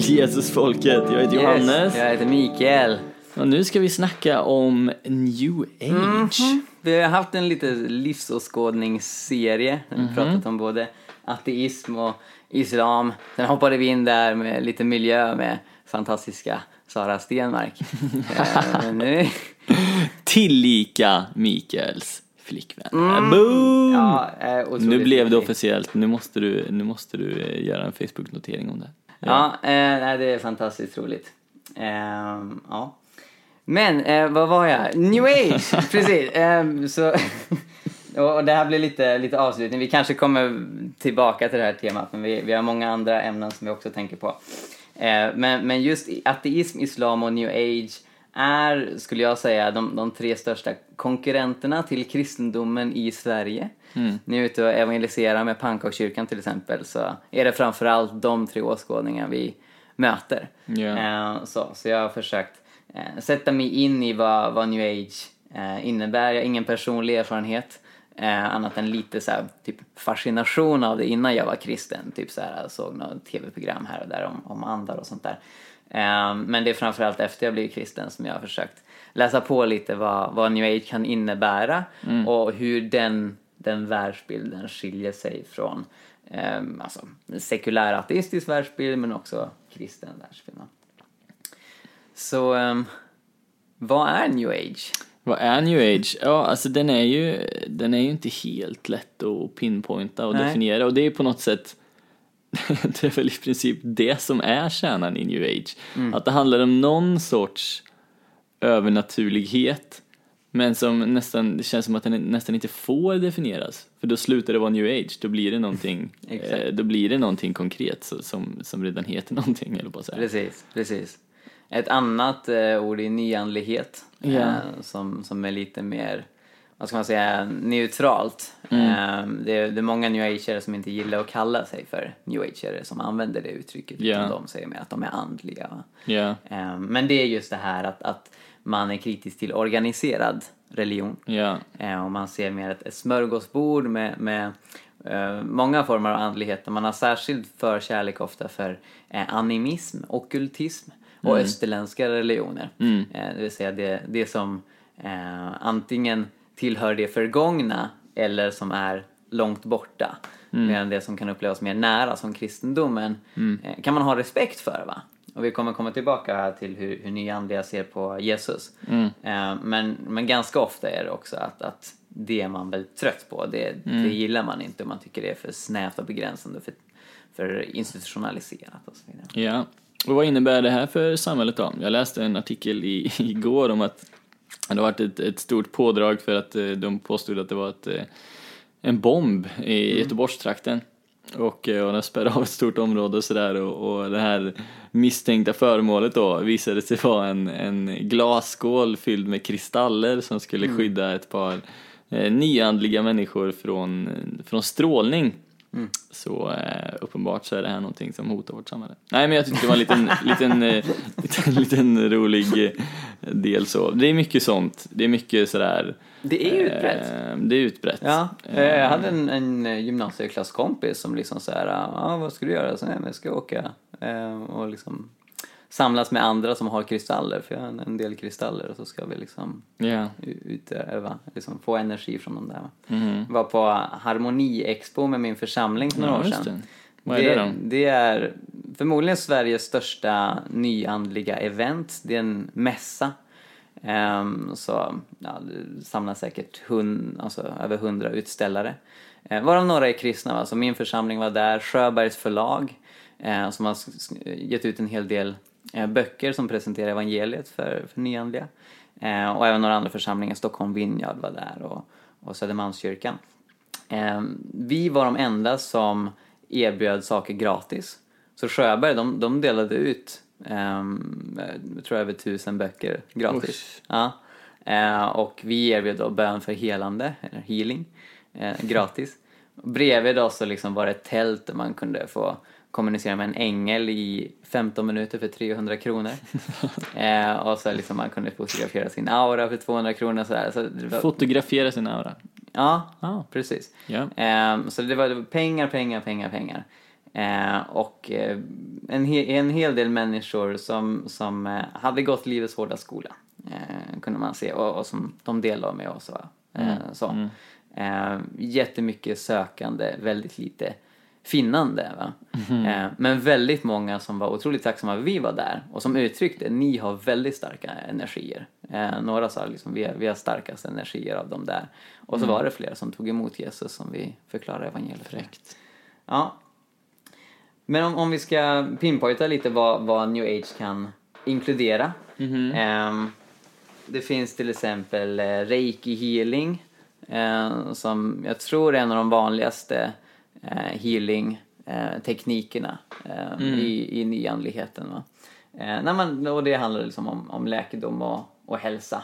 till Jesusfolket. Jag heter Johannes. Yes, jag heter Mikael. Och nu ska vi snacka om new age. Vi har haft en lite livsåskådningsserie. där Mhm. Vi pratat om både ateism och islam. Sen hoppade vi in där med lite miljö med fantastiska Sara Stenmark. Men nu, Tillika Mikaels flickvän. Boom! ja, eh, nu blev det officiellt. Nu måste du, nu måste du eh, göra en Facebook-notering om det. Ja, eh, nej, det är fantastiskt roligt. Ehm, ja. Men, eh, vad var jag? New Age! Precis. Ehm, så, och det här blir lite, lite avslutning. Vi kanske kommer tillbaka till det här temat, men vi, vi har många andra ämnen som vi också tänker på. Eh, men, men just ateism, islam och new age är, skulle jag säga, de, de tre största konkurrenterna till kristendomen i Sverige. Mm. När jag är ute och evangeliserar med pannkakskyrkan till exempel så är det framförallt de tre åskådningar vi möter. Eh, så, så jag har försökt eh, sätta mig in i vad, vad new age eh, innebär. Jag har ingen personlig erfarenhet eh, annat än lite så här, typ fascination av det innan jag var kristen. Typ så här, jag såg något tv-program här och där om, om andar och sånt där. Men det är framförallt efter jag blev kristen som jag har försökt läsa på lite vad, vad new age kan innebära och hur den, den världsbilden skiljer sig från eh, alltså, sekulär ateistisk världsbild men också kristen världsbild. Så ehm, vad är new age? Vad är new age? Ja, alltså den är ju, den är ju inte helt lätt att pinpointa och Nej. definiera och det är på något sätt det är väl i princip det som är kärnan i new age. Att det handlar om någon sorts övernaturlighet men som nästan, det känns som att den nästan inte får definieras. För då slutar det vara new age, då blir det någonting, eh, då blir det någonting konkret så, som, som redan heter någonting, eller på att säga. Precis, precis. Ett annat eh, ord är nyandlighet Ja. eh, som, som är lite mer, vad ska man säga, neutralt. Eh, det, är, det är många new ageare som inte gillar att kalla sig för new ageare som använder det uttrycket. Ja. Utan de säger mer att de är andliga. Eh, men det är just det här att, att man är kritisk till organiserad religion. ja, Eh, och man ser mer ett, ett smörgåsbord med, med eh, många former av andlighet. Man har särskild förkärlek ofta för eh, animism, okkultism och österländska religioner. Eh, det vill säga det, det som eh, antingen tillhör det förgångna eller som är långt borta. Medan det som kan upplevas mer nära som kristendomen eh, kan man ha respekt för. va? Och vi kommer komma tillbaka här till hur, hur nyandliga ser på Jesus. Eh, men, men ganska ofta är det också att, att det är man väldigt trött på. Det, det gillar man inte och man tycker det är för snävt och begränsande, för, för institutionaliserat och så vidare. ja. Och vad innebär det här för samhället då? Jag läste en artikel i, igår om att det har varit ett, ett stort pådrag för att eh, de påstod att det var ett, eh, en bomb i Göteborgstrakten. Och, eh, och den spärrade av ett stort område och sådär och, och det här misstänkta föremålet då visade sig vara en, en glasskål fylld med kristaller som skulle skydda ett par eh, nyandliga människor från, från strålning. Så eh, uppenbart så är det här någonting som hotar vårt samhälle. Nej men jag tyckte det var en liten, liten, eh, liten, liten rolig eh, del så. Det är mycket sånt. Det är mycket sådär. Det är utbrett. Eh, det är utbrett. Ja, eh, jag hade en, en gymnasieklasskompis som liksom så här, ja vad ska du göra? Så, nej, men jag ska åka eh, och liksom samlas med andra som har kristaller, för jag har en, del kristaller och så ska vi liksom u- utöva, liksom få energi från dem där. Mhm. Var på Harmoni-expo med min församling för några Ja, år sedan. det. Vad är det då? Det är förmodligen Sveriges största nyandliga event. Det är en mässa. Ehm, så ja, det samlar säkert hund, alltså, över hundra utställare. Uh, varav några är kristna. Va? Så min församling var där. Sjöbergs förlag eh, som har gett ut en hel del eh, böcker som presenterar evangeliet för, för nyandliga. Eh, och även några andra församlingar. Stockholm Vineyard var där och, och Södermalmskyrkan. Eh, vi var de enda som erbjöd saker gratis. Så Sjöberg, de, de delade ut, ehm, jag tror över tusen böcker gratis. Ja. Eh, och vi erbjöd då bön för helande, eller healing, eh, gratis. Bredvid oss så liksom var det ett tält där man kunde få kommunicera med en ängel i 15 minuter för 300 kronor. eh, och så liksom man kunde fotografera sin aura för 200 kronor. Så, så var, Fotografera sin aura. ja, Ja. precis. Ja. Ehm, så det var, pengar, pengar, pengar, pengar. Eh, och eh, en, he en hel del människor som, som eh, hade gått livets hårda skola, eh, kunde man se, och, och som de delade med oss. Va? Eh, så. Eh, jättemycket sökande, väldigt lite finnande. Va? Eh, men väldigt många som var otroligt tacksamma att vi var där och som uttryckte ni har väldigt starka energier. Eh, några sa liksom vi vi har starkast energier av dem där. Och så var det flera som tog emot Jesus som vi förklarade evangeliet för. Ja. Men om, om vi ska pinpointa lite vad, vad new age kan inkludera. Ehm, det finns till exempel eh, reiki healing som jag tror är en av de vanligaste eh, healing eh, teknikerna eh, i, i nyandligheten. Va? När man, och det handlar liksom om, om läkedom och, och hälsa.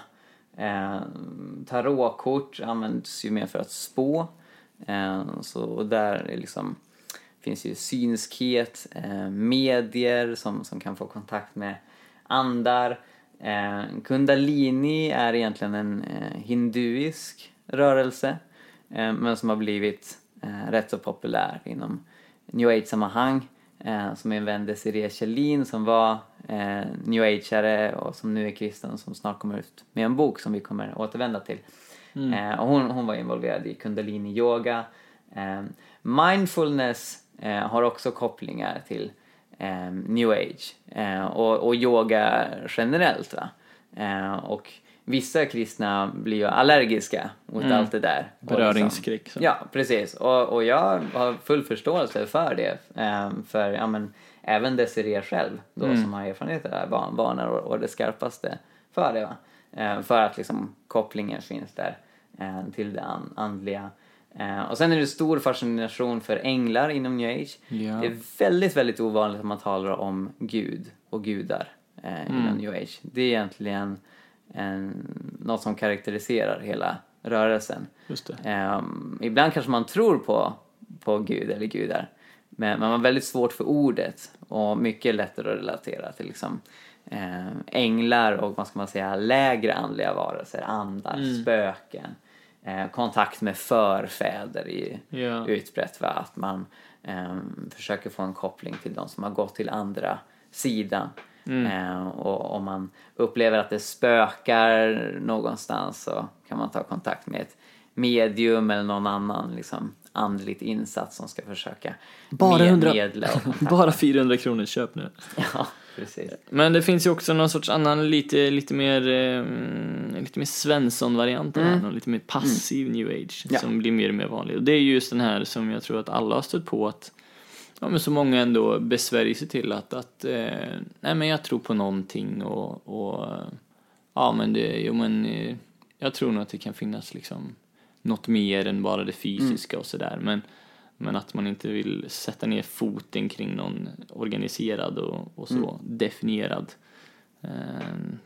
Eh, tarotkort används ju mer för att spå. Eh, så och där är liksom, finns ju synskhet, eh, medier som, som kan få kontakt med andar. Eh, kundalini är egentligen en hinduisk rörelse men som har blivit eh, rätt så populär inom new age-sammanhang. Eh, som är en vän Desiree Kjellin som var eh, new ageare och som nu är kristen som snart kommer ut med en bok som vi kommer återvända till. Eh, och hon, hon var involverad i kundalini-yoga. Eh, mindfulness eh, har också kopplingar till eh, new age och, och yoga generellt. Va? Och vissa kristna blir ju allergiska mot allt det där. Beröringsskräck, Liksom, ja, precis. Och, och jag har full förståelse för det. Eh, för ja, men, även Desiree själv, då, som har erfarenhet av det här, var- varnar och, och det skarpaste för det. Va? Eh, för att liksom, kopplingen finns där eh, till det an- andliga. Eh, och sen är det stor fascination för änglar inom new age. Ja. Det är väldigt, väldigt ovanligt att man talar om Gud och gudar eh, inom new age. Det är egentligen en, något som karaktäriserar hela rörelsen. Ehm, ibland kanske man tror på, på Gud eller gudar. Men man har väldigt svårt för ordet och mycket lättare att relatera till liksom, eh, änglar och vad ska man säga, lägre andliga varelser, andar, spöken. Eh, kontakt med förfäder är Ja. utbrett. Va? Att man eh, försöker få en koppling till de som har gått till andra sidan. Eh, och om man upplever att det spökar någonstans så kan man ta kontakt med ett medium eller någon annan liksom, andligt insats som ska försöka Bara med- 100 medla. Bara 400 kronor, köp nu. Ja, precis. Men det finns ju också någon sorts annan lite, lite mer, eh, lite mer Svensson-variant någon lite mer passiv new age Ja. som blir mer och mer vanlig. Och det är just den här som jag tror att alla har stött på att ja, men så många ändå besvärjer sig till att, att eh, nej men jag tror på någonting och, och ja men det, jo men eh, jag tror nog att det kan finnas liksom något mer än bara det fysiska och sådär men men att man inte vill sätta ner foten kring någon organiserad och, och så definierad eh,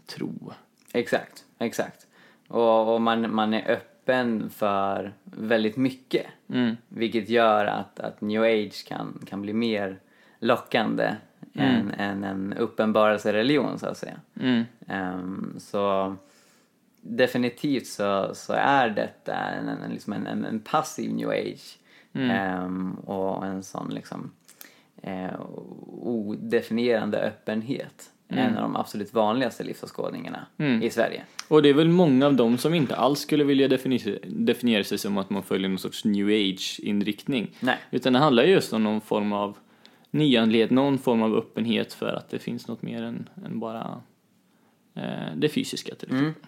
tro. Exakt, exakt. Och, och man, man är öppen för väldigt mycket. Mm. Vilket gör att, att new age kan, kan bli mer lockande än, än en uppenbarelsereligion så att säga. Mm. Ehm, så definitivt så, så är detta en, en, liksom en, en, en passiv new age. Ehm, och en sån liksom eh, odefinierande öppenhet. En av de absolut vanligaste livsåskådningarna i Sverige. Och det är väl många av dem som inte alls skulle vilja definiera, definiera sig som att man följer någon sorts new age-inriktning. Nej. Utan det handlar just om någon form av nyandlighet, någon form av öppenhet för att det finns något mer än, än bara eh, det fysiska till exempel.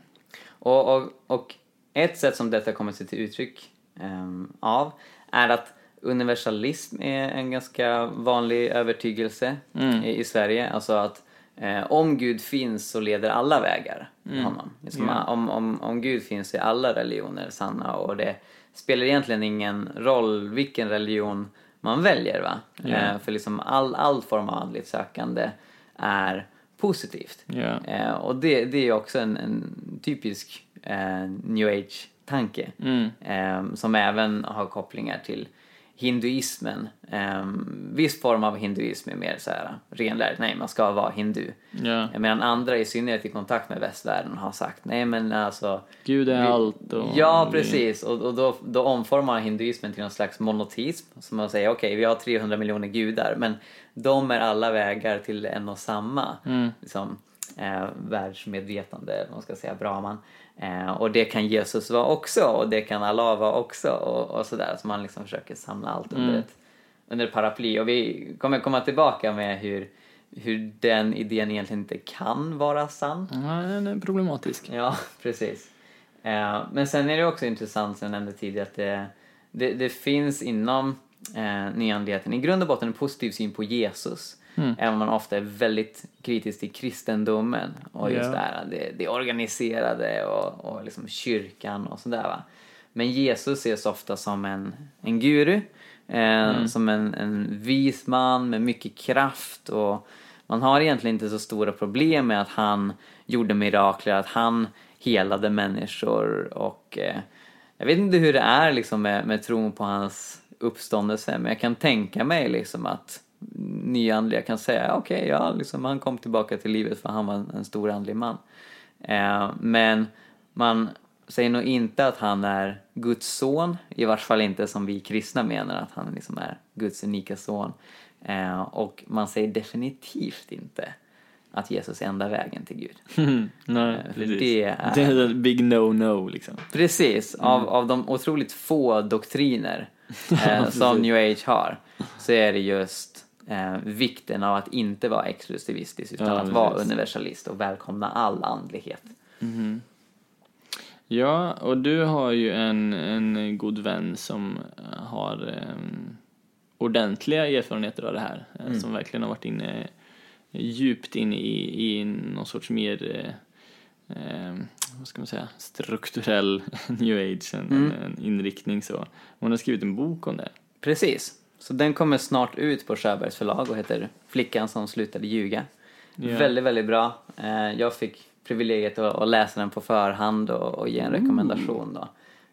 Och, och, och ett sätt som detta kommer sig till uttryck ehm, av är att universalism är en ganska vanlig övertygelse i, i Sverige. Alltså att eh, om Gud finns så leder alla vägar till honom. Liksom, om, om, om Gud finns är alla religioner sanna och det spelar egentligen ingen roll vilken religion man väljer. Va? Eh, för liksom all, all form av andligt sökande är positivt. Ja. Eh, och det, det är också en, en typisk eh, new age-tanke. Mm. Eh, som även har kopplingar till hinduismen, eh, viss form av hinduism är mer så här renlärd, nej man ska vara hindu. Ja. Medan andra i synnerhet i kontakt med västvärlden har sagt nej men alltså Gud är vi- allt och... Ja, precis. Och, och då, då omformar hinduismen till någon slags monoteism. Som man säger, okej, vi har 300 miljoner gudar, men de är alla vägar till en och samma liksom, eh, världsmedvetande, man ska säga, Brahman. Eh, och det kan Jesus vara också, och det kan Allah vara också, och, och sådär. Så man liksom försöker samla allt under, ett, under ett paraply. Och vi kommer komma tillbaka med hur, hur den idén egentligen inte kan vara sann. Ja, den är problematisk. Ja, precis. Eh, men sen är det också intressant, som jag nämnde tidigare, att det, det, det finns inom eh, nyandligheten i grund och botten en positiv syn på Jesus. Även om man ofta är väldigt kritisk till kristendomen och just det här, det, det organiserade och, och liksom kyrkan och sådär va. Men Jesus ses ofta som en, en guru, eh, som en, en vis man med mycket kraft och man har egentligen inte så stora problem med att han gjorde mirakler, att han helade människor och eh, jag vet inte hur det är liksom med, med tron på hans uppståndelse men jag kan tänka mig liksom att nyandliga kan säga okej, ja, liksom, han kom tillbaka till livet för han var en, en stor andlig man. Eh, men man säger nog inte att han är Guds son, i vart fall inte som vi kristna menar att han liksom är Guds unika son. Eh, och man säger definitivt inte att Jesus är enda vägen till Gud. Nej, Eh, precis. det är- det är en big no-no liksom. Precis, av, av de otroligt få doktriner eh, som new age har så är det just eh, vikten av att inte vara exklusivistisk utan Ja, att vara precis. universalist och välkomna all andlighet. Ja, och du har ju en, en god vän som eh, har um, ordentliga erfarenheter av det här. eh, Mm. Som verkligen har varit inne djupt inne i, i någon sorts mer, eh, eh, vad ska man säga, strukturell new age, en, Mm. en inriktning så. Hon har skrivit en bok om det. Precis, så den kommer snart ut på Sjöbergs förlag och heter Flickan som slutade ljuga. Ja. Väldigt, väldigt bra. Eh, jag fick privilegiet att, läsa den på förhand och, ge en rekommendation då.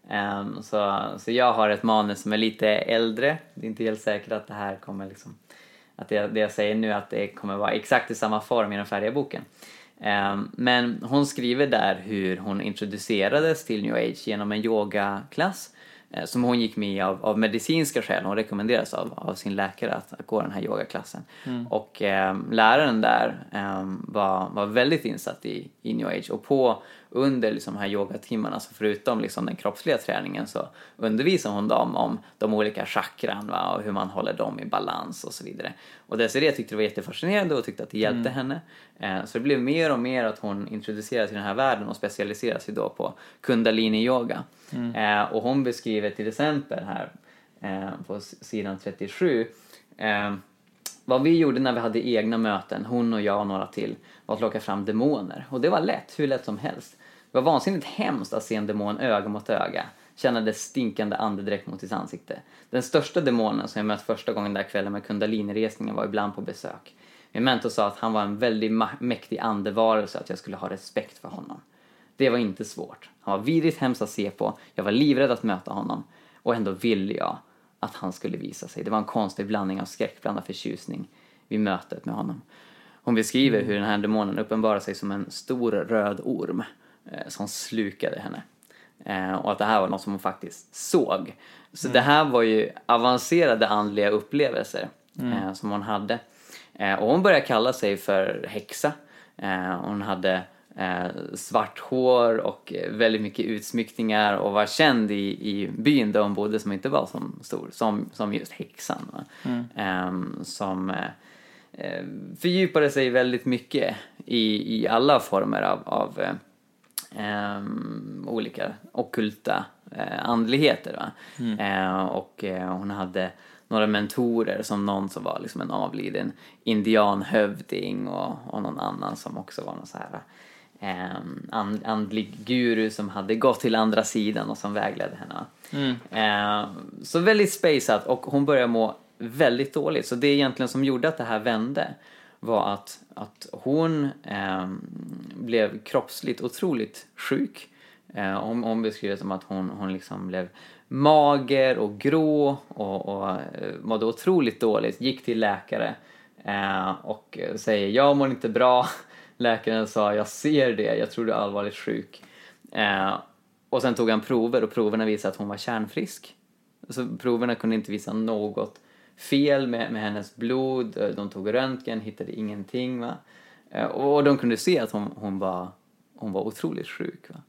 Ehm, så, så jag har ett manus som är lite äldre. Det är inte helt säkert att det här kommer liksom att det, det jag säger nu att det kommer vara exakt i samma form i den färdiga boken. Ehm, men hon skriver där hur hon introducerades till new age genom en yogaklass som hon gick med i av, av medicinska skäl. Hon rekommenderas av, av sin läkare att, att gå den här yogaklassen. Och eh, läraren där eh, var, var väldigt insatt i, i new age och på under liksom, här yogatimmarna, så förutom liksom, den kroppsliga träningen så undervisar hon dem om de olika chakran va, och hur man håller dem i balans och så vidare. Och Desiree tyckte det var jättefascinerande och tyckte att det hjälpte henne. Eh, så det blev mer och mer att hon introducerades i den här världen och specialiserade sig då på kundalini-yoga. Eh, och hon beskriver till exempel här eh, på sidan 37 eh, vad vi gjorde när vi hade egna möten, hon och jag och några till, var att locka fram demoner. Och det var lätt, hur lätt som helst. Det var vansinnigt hemskt att se en demon öga mot öga, känna dess stinkande andedräkt mot sitt ansikte. Den största demonen som jag mött första gången där kvällen med kundaliniresningen var ibland på besök. Min mentor sa att han var en väldigt mäktig andevarelse och att jag skulle ha respekt för honom. Det var inte svårt. Han var vidrigt hemskt att se på, jag var livrädd att möta honom. Och ändå ville jag att han skulle visa sig. Det var en konstig blandning av skräckblandad förtjusning vid mötet med honom. Hon beskriver hur den här demonen uppenbarar sig som en stor röd orm som slukade henne. Eh, och att det här var något som hon faktiskt såg. Så det här var ju avancerade andliga upplevelser eh, som hon hade. Eh, och hon började kalla sig för häxa. Eh, hon hade eh, svart hår och eh, väldigt mycket utsmyckningar och var känd i, i byn där hon bodde som inte var så stor som, som just häxan. Va? Ehm, som eh, eh, fördjupade sig väldigt mycket i, i alla former av, av eh, ehm, olika ockulta eh, andligheter. Va? Eh, och hon hade några mentorer som någon som var liksom en avliden indianhövding och, och någon annan som också var någon så här eh, and, andlig guru som hade gått till andra sidan och som vägledde henne. va? Eh, så väldigt spaceat och hon började må väldigt dåligt. Så det egentligen som gjorde att det här vände var att, att hon eh, blev kroppsligt otroligt sjuk. Eh, hon, hon beskriver det som att hon, hon liksom blev mager och grå och, och eh, mådde otroligt dåligt. Gick till läkare eh, och säger jag mår inte bra. Läkaren sa jag ser det, jag tror du är allvarligt sjuk. Eh, och sen tog han prover och proverna visade att hon var kärnfrisk. Så proverna kunde inte visa något fel med, med hennes blod. Eh, De tog röntgen, hittade ingenting. Va? Eh, Och de kunde se att hon, hon, var, hon var otroligt sjuk. Va?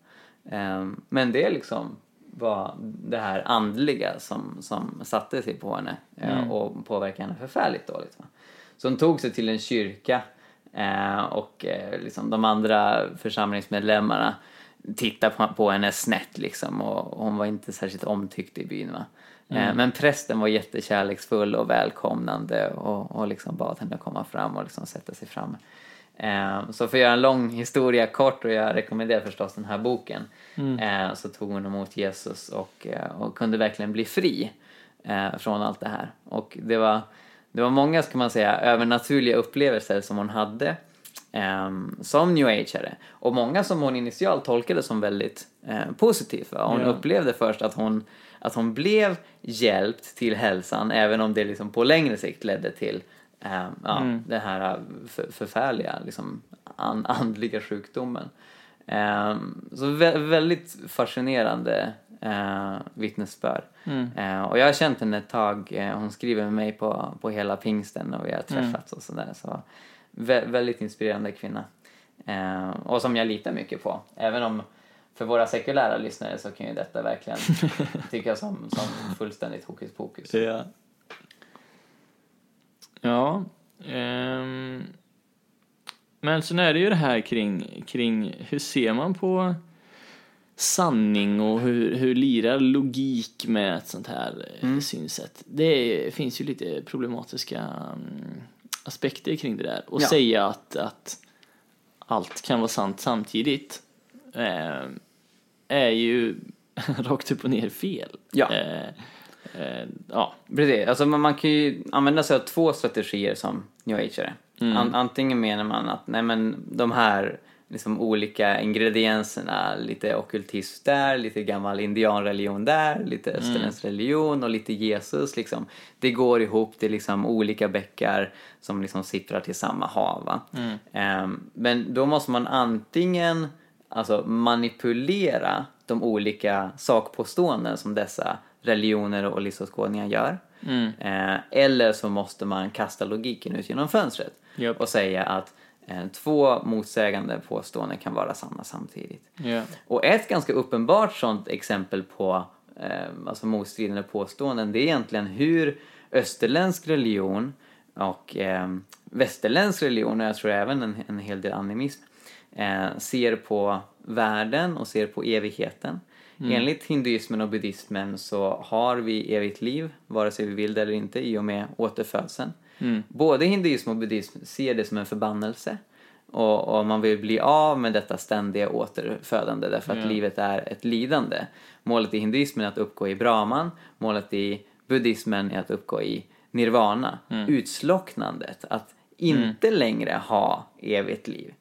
Eh, Men det liksom var det här andliga som, som satte sig på henne eh, och påverkade henne förfärligt dåligt. Va? Så hon tog sig till en kyrka och liksom de andra församlingsmedlemmarna tittade på, på henne snett liksom och hon var inte särskilt omtyckt i byn. Va? Eh, Men prästen var jättekärleksfull och välkomnande och, och liksom bad henne komma fram och liksom sätta sig fram. Eh, Så för att göra en lång historia kort, och jag rekommenderar förstås den här boken, eh, så tog hon emot Jesus och, och kunde verkligen bli fri från allt det här. Och det var, det var många, ska man säga, övernaturliga upplevelser som hon hade ehm, som new ageare och många som hon initialt tolkade som väldigt eh, positivt. Hon Ja. upplevde först att hon, att hon blev hjälpt till hälsan även om det liksom på längre sikt ledde till eh, ja, den här för, förfärliga liksom, an, andliga sjukdomen. Ehm, så vä- väldigt fascinerande eh, vittnesbörd. Eh, och jag har känt henne ett tag, eh, hon skriver med mig på, på hela pingsten och vi har träffats och sådär. Så vä- väldigt inspirerande kvinna. Eh, och som jag litar mycket på. Även om för våra sekulära lyssnare så kan ju detta verkligen tycka som, som fullständigt hokus pokus. Ja. Ja. ehm, men sen är det ju det här kring, kring hur ser man på sanning och hur, hur lirar logik med ett sånt här mm. synsätt? Det finns ju lite problematiska mm, aspekter kring det där. Och Ja. säga att, att allt kan vara sant samtidigt eh, är ju rakt upp och ner fel. Ja. Eh, eh, ja. Precis, alltså man, man kan ju använda sig av två strategier som new ageare. An, antingen menar man att nej men de här liksom olika ingredienserna, lite ockultism där, lite gammal indianreligion där, lite österländsk religion och lite Jesus liksom. Det går ihop, det är liksom olika bäckar som liksom sipprar till samma hav. va? Ehm, men då måste man antingen alltså manipulera de olika sakpåståenden som dessa religioner och livsåskådningar gör. Eh, eller så måste man kasta logiken ut genom fönstret Japp. och säga att två motsägande påståenden kan vara sanna samtidigt. Ja. Och ett ganska uppenbart sånt exempel på eh, alltså motstridande påståenden det är egentligen hur österländsk religion och eh, västerländsk religion, och jag tror även en, en hel del animism, eh, ser på världen och ser på evigheten. Enligt hinduismen och buddhismen så har vi evigt liv, vare sig vi vill det eller inte, i och med återfödseln. Både hinduism och buddhism ser det som en förbannelse och, och man vill bli av med detta ständiga återfödande därför att Ja. livet är ett lidande. Målet i hinduismen är att uppgå i brahman, målet i buddhismen är att uppgå i nirvana, utslocknandet, att inte längre ha evigt liv.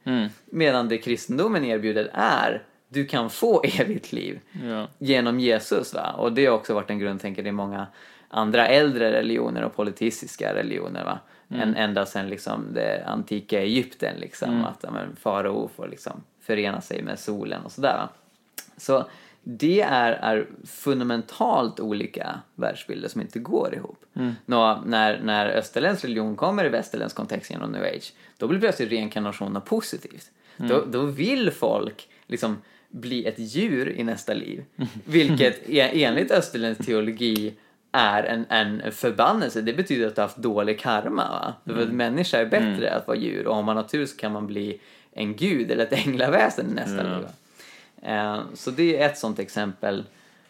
Medan det kristendomen erbjuder är du kan få evigt liv Ja. genom Jesus. Va? Och det har också varit en grundtänkare i många andra äldre religioner och politistiska religioner. Va? En, ända sedan liksom det antika Egypten, liksom, att ja, farao får liksom förena sig med solen och sådär. Va? Så det är, är fundamentalt olika världsbilder som inte går ihop. Nå, när, när österländsk religion kommer i västerländsk kontext genom new age, då blir plötsligt reinkarnation något positivt. Då, då vill folk liksom bli ett djur i nästa liv. Vilket e- enligt österländsk teologi är en, en förbannelse. Det betyder att du har haft dålig karma. Va? För att människa är bättre att vara djur och om man har tur så kan man bli en gud eller ett änglaväsen i nästa liv. va? Eh, Så det är ett sånt exempel.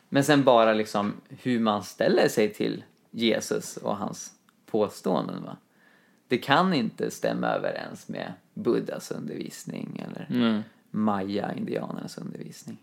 Men sen bara liksom hur man ställer sig till Jesus och hans påståenden. Va? Det kan inte stämma överens med Buddhas undervisning eller Mm. maya-indianernas undervisning.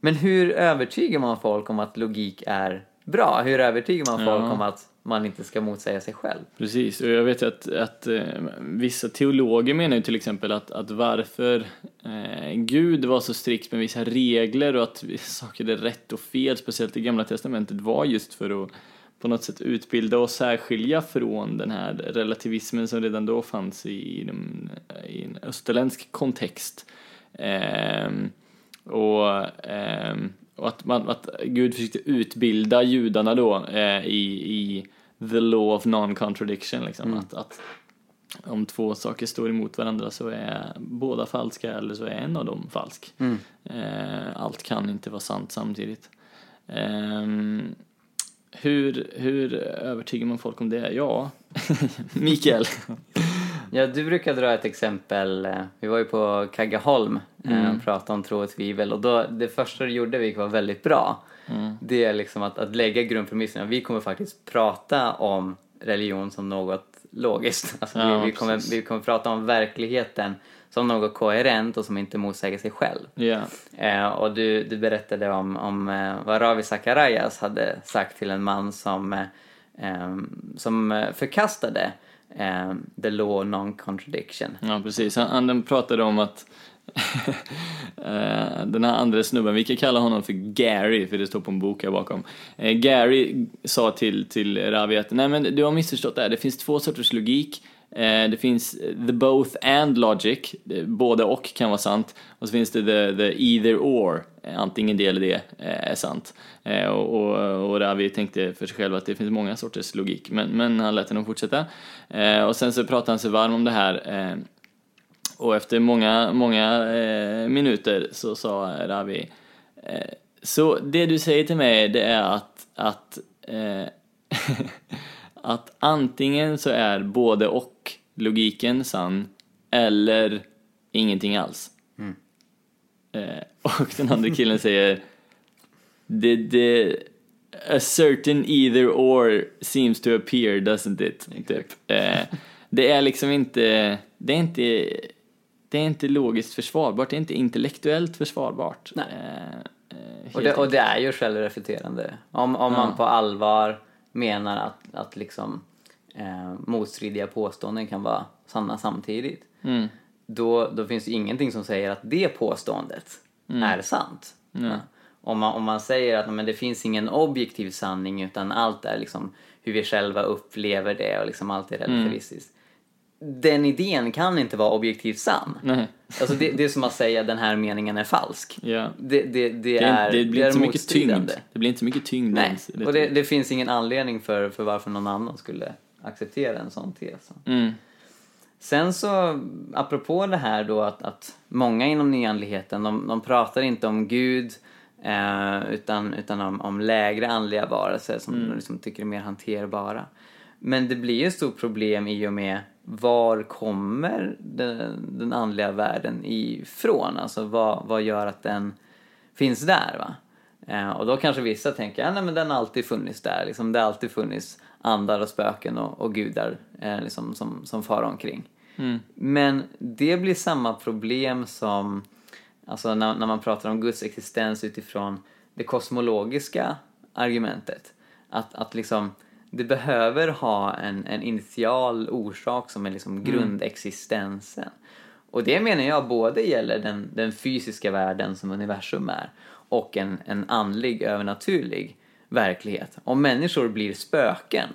Men hur övertygar man folk om att logik är bra? Hur övertygar man folk Ja. om att man inte ska motsäga sig själv. Precis, och jag vet ju att, att eh, vissa teologer menar ju till exempel att, att varför eh, Gud var så strikt med vissa regler och att saker är rätt och fel, speciellt i Gamla Testamentet, var just för att på något sätt utbilda och särskilja från den här relativismen som redan då fanns i, i, de, i en österländsk kontext. Ehm, och, ehm, och att, man, att Gud försökte utbilda judarna då eh, i, i the law of non-contradiction. Liksom. Att, att om två saker står emot varandra så är båda falska eller så är en av dem falsk. Eh, allt kan inte vara sant samtidigt. Ehm, hur, hur övertygar man folk om det? Ja, Mikael. Ja, du brukar dra ett exempel. eh, Vi var ju på Kaggeholm eh, och pratade om tro och tvivel och då, det första du gjorde vilket var väldigt bra det är liksom att, att lägga grundpremisserna. Vi kommer faktiskt prata om religion som något logiskt. Alltså Ja, vi, vi, kommer, precis. vi kommer prata om verkligheten som något koherent och som inte motsäger sig själv. Ja, Eh, och du, du berättade om, om eh, vad Ravi Zacharias hade sagt till en man som, eh, som förkastade eh, the law non-contradiction. ja precis. Han, han pratade om att eh, den här andra snubben, vi kan kalla honom för Gary, för det står på en bok här bakom. Eh, Gary sa till, till Ravi att nej men du har missförstått det här, det finns två sorters logik. Eh, det finns eh, the both and logic, eh, både och kan vara sant. Och så finns det the, the either or, antingen det eller det är sant. Och, och, och Ravi tänkte för sig själv att det finns många sorters logik, men, men han lät den fortsätta. Och sen så pratade han sig varm om det här och efter många, många minuter så sa Ravi Så det du säger till mig det är att, att, att antingen så är både och logiken sann eller ingenting alls. Eh, och den andra killen säger the, the, A certain either or seems to appear, doesn't it? Typ. Eh, det är liksom inte, det är inte, det är inte logiskt försvarbart, det är inte intellektuellt försvarbart. Nej. Eh, eh, Och det, och det är ju självreflekterande. Om, om man på allvar menar att, att liksom, eh, motstridiga påståenden kan vara sanna samtidigt. Mm. Då, då finns det ingenting som säger att det påståendet Mm. är sant. Ja. Om, man, om man säger att men, det finns ingen objektiv sanning utan allt är liksom hur vi själva upplever det och liksom allt är relativistiskt. Den idén kan inte vara objektivt sann. Nej. Alltså det, det är som att säga den här meningen är falsk. Det, det, det, Det, är, är, det blir är inte så mycket tyngd. motstridande. Det blir inte så mycket tyngd Nej, ens. och det, det finns ingen anledning för, för varför någon annan skulle acceptera en sån tes. Mm. Sen så, apropå det här då att, att många inom nyandligheten, de, de pratar inte om Gud eh, utan, utan om, om lägre andliga varelser som de liksom tycker är mer hanterbara. Men det blir ju ett stort problem i och med var kommer den, den andliga världen ifrån? Alltså vad, vad gör att den finns där? va? Eh, och då kanske vissa tänker, ja nej men den har alltid funnits där. Liksom, det har alltid funnits andar och spöken och, och gudar eh, liksom, som, som far omkring. Men det blir samma problem som alltså när, när man pratar om Guds existens utifrån det kosmologiska argumentet. Att, att liksom, det behöver ha en, en initial orsak som är liksom grundexistensen. Och det menar jag både gäller den, den fysiska världen som universum är och en, en andlig, övernaturlig verklighet. Om människor blir spöken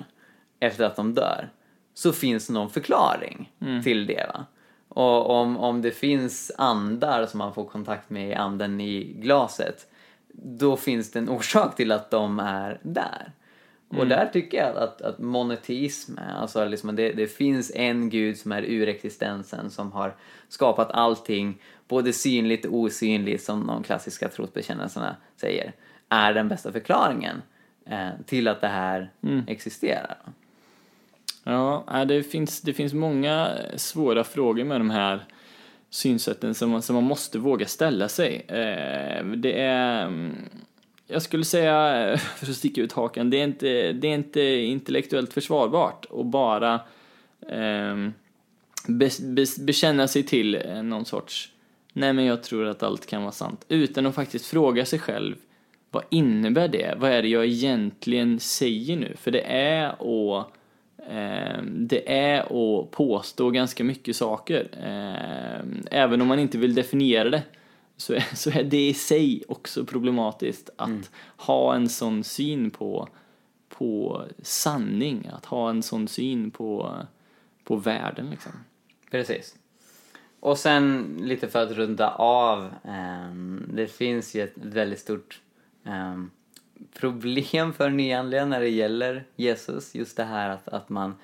efter att de dör så finns någon förklaring till det. Va? Och om, om det finns andar som man får kontakt med i anden i glaset då finns det en orsak till att de är där. Och där tycker jag att, att monoteism, alltså liksom det, det finns en gud som är urexistensen som har skapat allting, både synligt och osynligt som de klassiska trosbekännelserna säger, är den bästa förklaringen eh, till att det här existerar. Ja, nej, det finns, det finns många svåra frågor med de här synsätten som man, som man måste våga ställa sig. Eh, det är, mm, jag skulle säga, eh, för att sticka ut hakan, det är inte, det är inte intellektuellt försvarbart att bara eh, be, be, bekänna sig till eh, någon sorts, nej men jag tror att allt kan vara sant, utan att faktiskt fråga sig själv, vad innebär det? Vad är det jag egentligen säger nu? För det är att eh, det är att påstå ganska mycket saker. Eh, även om man inte vill definiera det så är, så är det i sig också problematiskt att mm. ha en sån syn på, på sanning, att ha en sån syn på, på världen liksom. Precis. Och sen lite för att runda av, um, det finns ju ett väldigt stort um, problem för nyanlända när det gäller Jesus. Just det här att, att man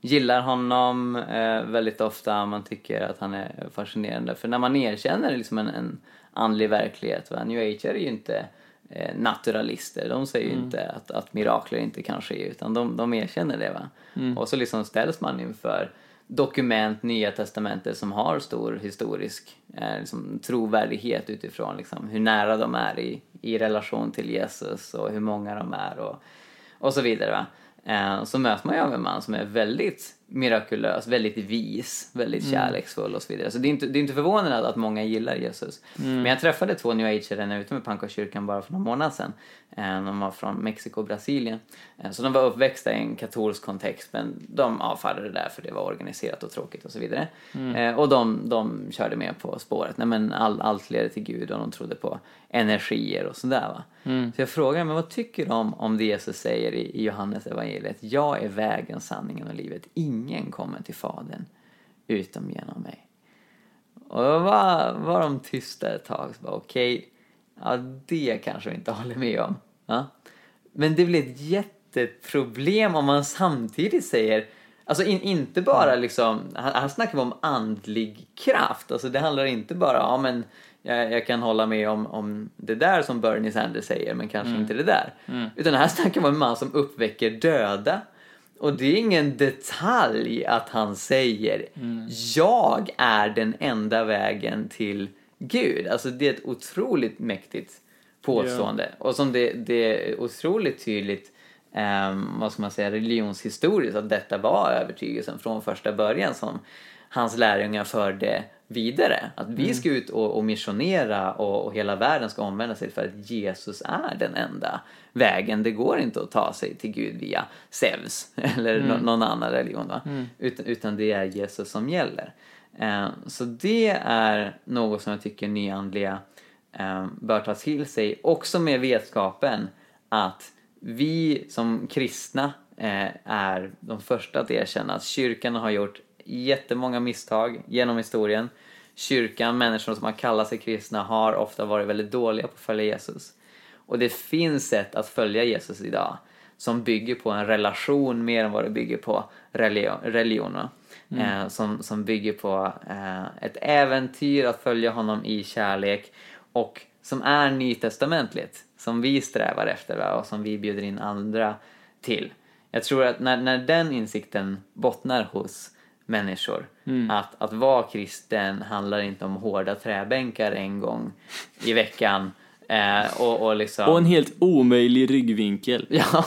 gillar honom eh, väldigt ofta, man tycker att han är fascinerande. För när man erkänner liksom en, en andlig verklighet, va? new age är ju inte eh, naturalister, de säger ju mm. inte att, att mirakler inte kan ske utan de, de erkänner det. Va? Mm. Och så liksom ställs man inför dokument, Nya Testamentet, som har stor historisk eh, liksom, trovärdighet utifrån liksom, hur nära de är i, i relation till Jesus och hur många de är och, och så vidare. Va? Eh, så möter man ju av en man som är väldigt mirakulös, väldigt vis, väldigt mm. kärleksfull och så vidare. Så det är inte, det är inte förvånande att många gillar Jesus. Mm. Men jag träffade två new age när jag var ute med Pannkakyrkan bara för några månader sedan. Eh, de var från Mexiko och Brasilien. Eh, så de var uppväxta i en katolsk kontext men de avfärdade det där för det var organiserat och tråkigt och så vidare. Mm. Eh, och de, de körde med på spåret. Nej men all, allt leder till Gud och de trodde på energier och sådär va. Mm. Så jag frågade men vad tycker om, om det Jesus säger i, i Johannes evangeliet? Jag är vägen, sanningen och livet. Ingen kommer till Fadern utom genom mig. Och då var, var de tysta ett tag. Så bara, okej, okay, ja det kanske vi inte håller med om. Ja? Men det blir ett jätteproblem om man samtidigt säger Alltså in, inte bara liksom, han, han snackar om andlig kraft. Alltså det handlar inte bara, ja men jag, jag, kan hålla med om, om det där som Bernie Sanders säger men kanske mm. inte det där. Mm. Utan här snackar man om en man som uppväcker döda. Och det är ingen detalj att han säger mm. jag är den enda vägen till Gud. Alltså det är ett otroligt mäktigt påstående. Yeah. Och som det, det är otroligt tydligt um, vad ska man säga, religionshistoriskt att detta var övertygelsen från första början som hans lärjungar förde vidare. Att vi mm. ska ut och, och missionera och, och, hela världen ska omvända sig för att Jesus är den enda vägen. Det går inte att ta sig till Gud via Zeus eller mm. någon annan religion. Mm. Utan, utan det är Jesus som gäller. Eh, så det är något som jag tycker nyandliga eh, bör ta till sig. Också med vetskapen att vi som kristna eh, är de första att erkänna att kyrkan har gjort jättemånga misstag genom historien. Kyrkan, människor som har kallat sig kristna, har ofta varit väldigt dåliga på att följa Jesus. Och det finns sätt att följa Jesus idag som bygger på en relation mer än vad det bygger på religion. religion mm. eh, som, som bygger på eh, ett äventyr att följa honom i kärlek och som är nytestamentligt, som vi strävar efter va? och som vi bjuder in andra till. Jag tror att när, när den insikten bottnar hos människor. Mm. Att, att vara kristen handlar inte om hårda träbänkar en gång i veckan. Eh, och, och, liksom... och en helt omöjlig ryggvinkel. Ja,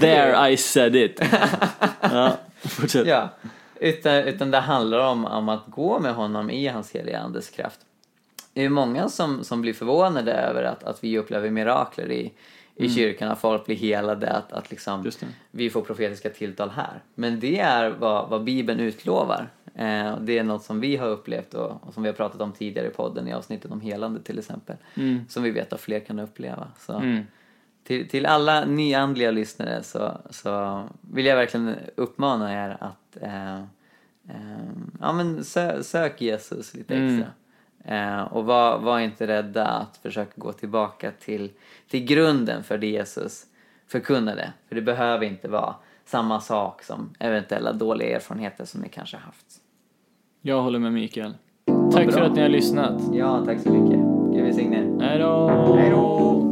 There I said it. ja, fortsätt. Ja. Utan, utan det handlar om, om att gå med honom i hans heliga andes kraft. Det är många som, som blir förvånade över att, att vi upplever mirakler i, i mm. kyrkan, att folk blir helade, att, att liksom vi får profetiska tilltal här. Men det är vad, vad Bibeln utlovar. Eh, det är något som vi har upplevt och, och, som vi har pratat om tidigare i podden i avsnittet om helande till exempel. Mm. Som vi vet att fler kan uppleva. Så, mm. till, till alla nyandliga lyssnare så, så vill jag verkligen uppmana er att eh, eh, ja, men sö, sök Jesus lite mm. extra. Eh, och var, var inte rädda att försöka gå tillbaka till, till grunden för det Jesus förkunnade. För det behöver inte vara samma sak som eventuella dåliga erfarenheter som ni kanske haft. Jag håller med Mikael. Tack för att ni har lyssnat. Ja, tack så mycket. Gud välsigne er. Hej då!